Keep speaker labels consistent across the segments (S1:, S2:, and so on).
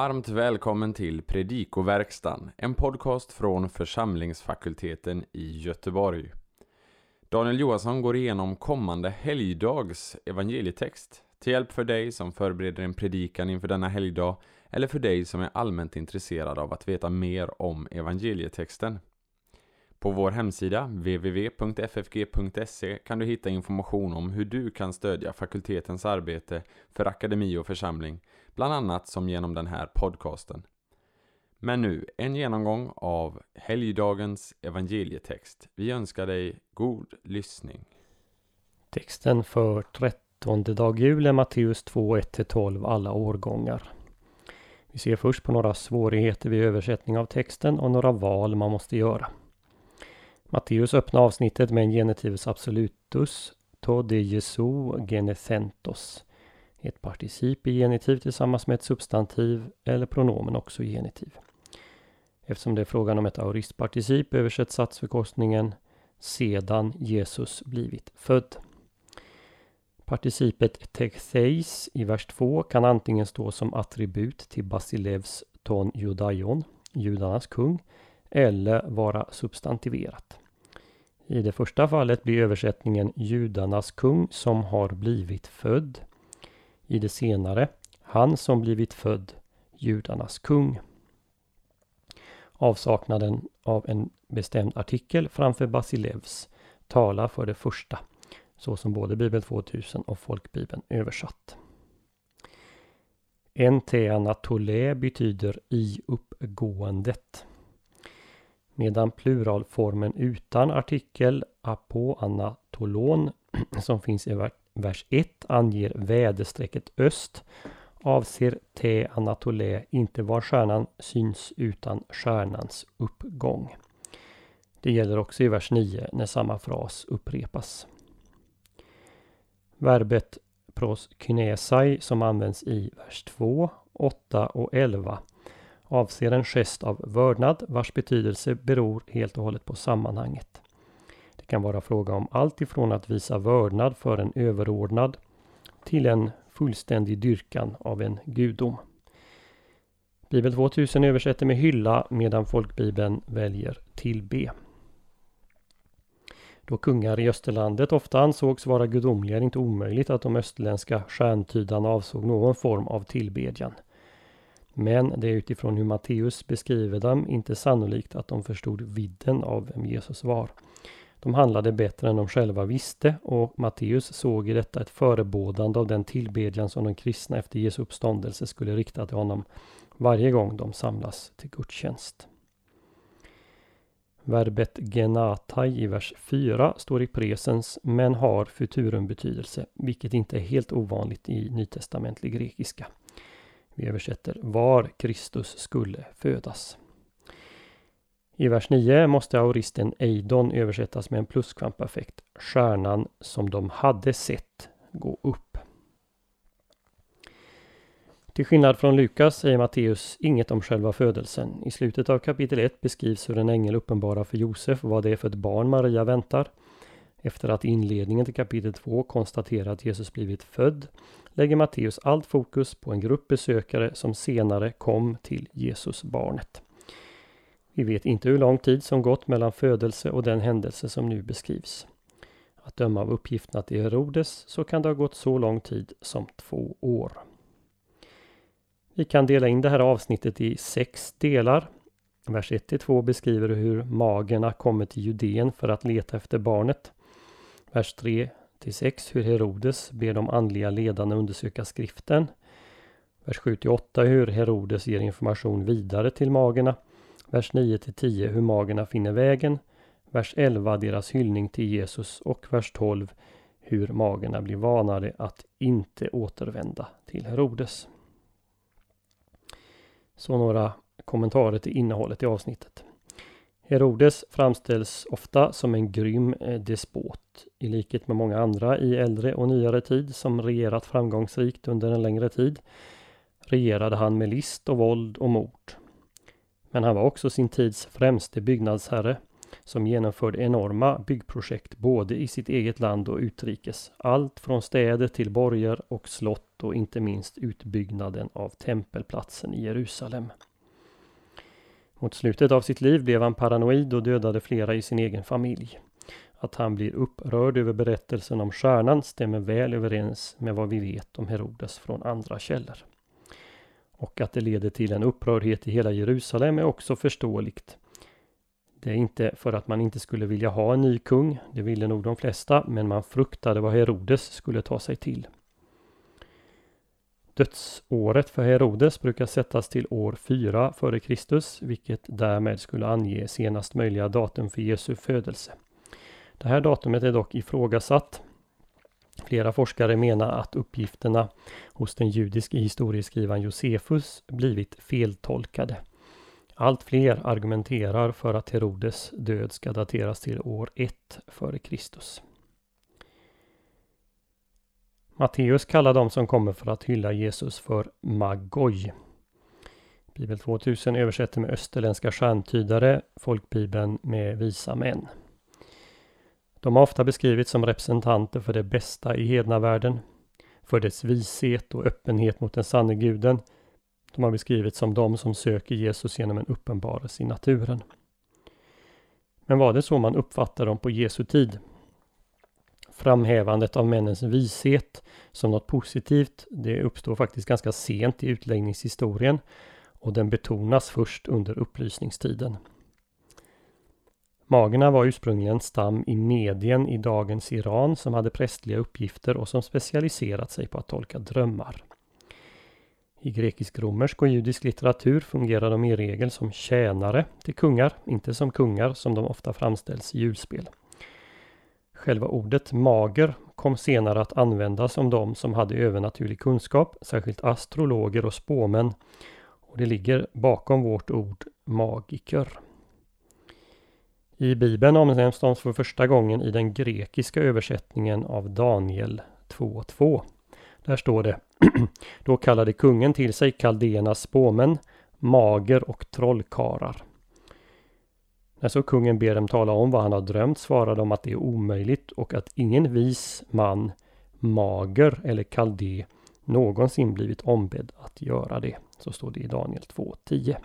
S1: Varmt välkommen till Predikoverkstan, en podcast från församlingsfakulteten i Göteborg. Daniel Johansson går igenom kommande helgdags evangelietext till hjälp för dig som förbereder en predikan inför denna helgdag eller för dig som är allmänt intresserad av att veta mer om evangelietexten. På vår hemsida www.ffg.se kan du hitta information om hur du kan stödja fakultetens arbete för akademi och församling, bland annat som genom den här podcasten. Men nu en genomgång av helgdagens evangelietext. Vi önskar dig god lyssning.
S2: Texten för trettonde dag jul är Matteus 2, 1-12 alla årgångar. Vi ser först på några svårigheter vid översättning av texten och några val man måste göra. Matteus öppnar avsnittet med en genitivus absolutus, to de Jesu genecentos. Ett particip i genitiv tillsammans med ett substantiv eller pronomen också i genitiv. Eftersom det är frågan om ett aoristparticip översätts satsförkortningen sedan Jesus blivit född. Participet tektheis i vers 2 kan antingen stå som attribut till Basilevs ton judaion, judarnas kung, eller vara substantiverat. I det första fallet blir översättningen judarnas kung som har blivit född. I det senare, han som blivit född, judarnas kung. Avsaknaden av en bestämd artikel framför Basilevs talar för det första, så som både Bibel 2000 och Folkbibeln översatt. Enteanatole betyder i uppgåendet. Medan pluralformen utan artikel apoanatolon som finns i vers 1 anger väderstrecket öst avser te-anatolä inte var stjärnan syns utan stjärnans uppgång. Det gäller också i vers 9 när samma fras upprepas. Verbet proskinesai som används i vers 2, 8 och 11 avser en gest av vördnad vars betydelse beror helt och hållet på sammanhanget. Det kan vara fråga om allt ifrån att visa vördnad för en överordnad till en fullständig dyrkan av en gudom. Bibel 2000 översätter med hylla medan folkbibeln väljer tillbe. Då kungar i Österlandet ofta ansågs vara gudomliga är det inte omöjligt att de österländska stjärntydarna avsåg någon form av tillbedjan. Men det är utifrån hur Matteus beskriver dem inte sannolikt att de förstod vidden av vem Jesus var. De handlade bättre än de själva visste och Matteus såg i detta ett förebådande av den tillbedjan som de kristna efter Jesu uppståndelse skulle rikta till honom varje gång de samlas till gudstjänst. Verbet genatai i vers 4 står i presens men har futurum betydelse, vilket inte är helt ovanligt i nytestamentlig grekiska. Vi översätter var Kristus skulle födas. I vers 9 måste aoristen eidon översättas med en pluskvamperfekt. Stjärnan som de hade sett gå upp. Till skillnad från Lukas säger Matteus inget om själva födelsen. I slutet av kapitel 1 beskrivs hur en ängel uppenbarar för Josef vad det är för ett barn Maria väntar. Efter att i inledningen till kapitel 2 konstatera att Jesus blivit född lägger Matteus allt fokus på en grupp besökare som senare kom till Jesusbarnet. Vi vet inte hur lång tid som gått mellan födelse och den händelse som nu beskrivs. Att döma av uppgifterna till Herodes så kan det ha gått så lång tid som två år. Vi kan dela in det här avsnittet i sex delar. Vers 1-2 beskriver hur magerna kommer till Judeen för att leta efter barnet. Vers 3 till 6 hur Herodes ber de andliga ledarna undersöka skriften. Vers 7 till 8 hur Herodes ger information vidare till magerna. Vers 9 till 10 hur magerna finner vägen. Vers 11 deras hyllning till Jesus och vers 12 hur magerna blir vanade att inte återvända till Herodes. Så några kommentarer till innehållet i avsnittet. Herodes framställs ofta som en grym eh, despot. I likhet med många andra i äldre och nyare tid som regerat framgångsrikt under en längre tid regerade han med list och våld och mord. Men han var också sin tids främste byggnadsherre. som genomförde enorma byggprojekt både i sitt eget land och utrikes. Allt från städer till borgar och slott och inte minst utbyggnaden av tempelplatsen i Jerusalem. Mot slutet av sitt liv blev han paranoid och dödade flera i sin egen familj. Att han blir upprörd över berättelsen om stjärnan stämmer väl överens med vad vi vet om Herodes från andra källor. Och att det leder till en upprördhet i hela Jerusalem är också förståeligt. Det är inte för att man inte skulle vilja ha en ny kung, det ville nog de flesta, men man fruktade vad Herodes skulle ta sig till. Dödsåret för Herodes brukar sättas till år 4 f.Kr. vilket därmed skulle ange senast möjliga datum för Jesu födelse. Det här datumet är dock ifrågasatt. Flera forskare menar att uppgifterna hos den judiske historieskrivaren Josefus blivit feltolkade. Allt fler argumenterar för att Herodes död ska dateras till år 1 f.Kr. Matteus kallar de som kommer för att hylla Jesus för Magoj. Bibel 2000 översätter med österländska stjärntydare, folkbibeln med visa män. De har ofta beskrivits som representanter för det bästa i hedna världen, för dess vishet och öppenhet mot den sanne guden. De har beskrivits som de som söker Jesus genom en uppenbarelse i naturen. Men var det så man uppfattade dem på Jesu tid? Framhävandet av männens vishet som något positivt, det uppstår faktiskt ganska sent i utläggningshistorien och den betonas först under upplysningstiden. Magerna var ursprungligen en stam i Medien i dagens Iran som hade prästliga uppgifter och som specialiserat sig på att tolka drömmar. I grekisk-romersk och judisk litteratur fungerar de i regel som tjänare till kungar, inte som kungar som de ofta framställs i julspel. Själva ordet mager kom senare att användas om de som hade övernaturlig kunskap, särskilt astrologer och spåmän. Och det ligger bakom vårt ord magiker. I Bibeln omnämns de för första gången i den grekiska översättningen av Daniel 2.2. Där står det Då kallade kungen till sig kaldéernas spåmän, mager och trollkarlar. När så kungen ber dem tala om vad han har drömt svarar de att det är omöjligt och att ingen vis man, mager eller kaldé någonsin blivit ombedd att göra det. Så står det i Daniel 2.10.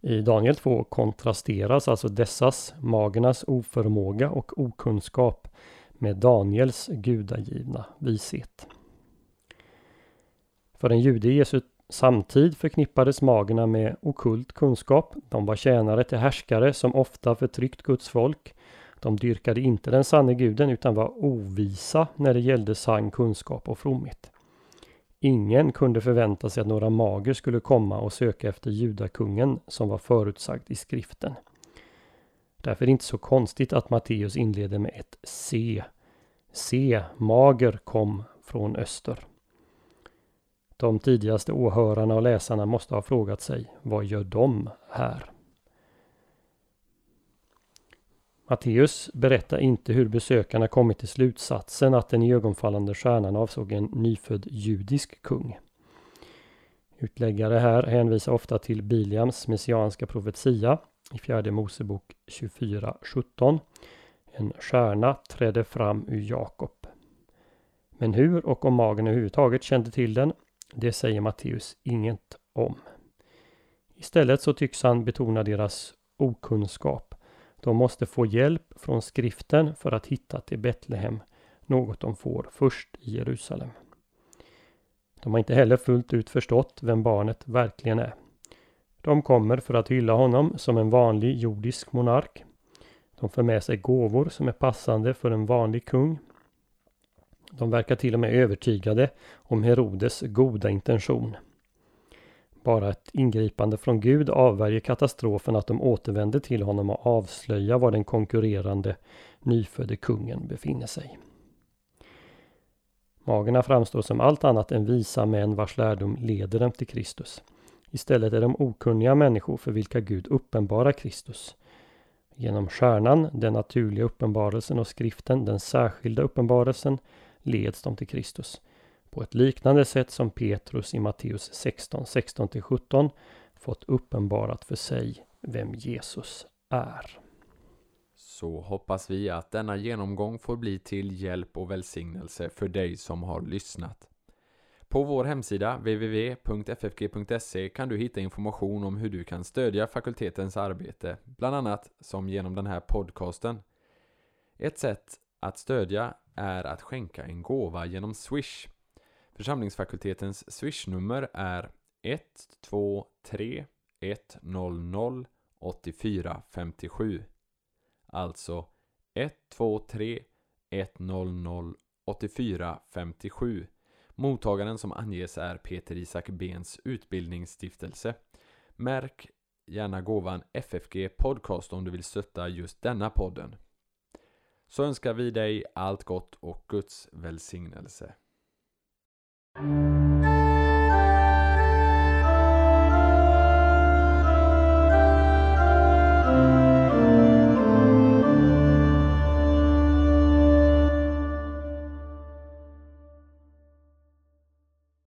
S2: I Daniel 2 kontrasteras alltså dessas, magernas oförmåga och okunskap med Daniels gudagivna vishet. För en jude i Jesu samtid förknippades magerna med okult kunskap. De var tjänare till härskare som ofta förtryckt Guds folk. De dyrkade inte den sanne guden utan var ovisa när det gällde sann kunskap och fromhet. Ingen kunde förvänta sig att några mager skulle komma och söka efter judakungen som var förutsagd i skriften. Därför är det inte så konstigt att Matteus inleder med ett C. C. mager kom från öster. De tidigaste åhörarna och läsarna måste ha frågat sig, vad gör de här? Matteus berättar inte hur besökarna kommit till slutsatsen att den iögonfallande stjärnan avsåg en nyfödd judisk kung. Utläggare här hänvisar ofta till Biliams messianska profetia i fjärde Mosebok 24.17. En stjärna trädde fram ur Jakob. Men hur och om magen överhuvudtaget kände till den, det säger Matteus inget om. Istället så tycks han betona deras okunskap de måste få hjälp från skriften för att hitta till Betlehem, något de får först i Jerusalem. De har inte heller fullt ut förstått vem barnet verkligen är. De kommer för att hylla honom som en vanlig jordisk monark. De för med sig gåvor som är passande för en vanlig kung. De verkar till och med övertygade om Herodes goda intention. Bara ett ingripande från Gud avvärjer katastrofen att de återvänder till honom och avslöjar var den konkurrerande nyfödde kungen befinner sig. Magerna framstår som allt annat än visa män vars lärdom leder dem till Kristus. Istället är de okunniga människor för vilka Gud uppenbarar Kristus. Genom stjärnan, den naturliga uppenbarelsen och skriften, den särskilda uppenbarelsen, leds de till Kristus på ett liknande sätt som Petrus i Matteus 16, 16-17 fått uppenbarat för sig vem Jesus är.
S1: Så hoppas vi att denna genomgång får bli till hjälp och välsignelse för dig som har lyssnat. På vår hemsida www.ffg.se kan du hitta information om hur du kan stödja fakultetens arbete, bland annat som genom den här podcasten. Ett sätt att stödja är att skänka en gåva genom Swish. Församlingsfakultetens Swish-nummer är 123 100 8457. Alltså 123 100 8457. Mottagaren som anges är Peter Isak Bens utbildningsstiftelse. Märk gärna gåvan FFG Podcast om du vill stötta just denna podden. Så önskar vi dig allt gott och Guds välsignelse.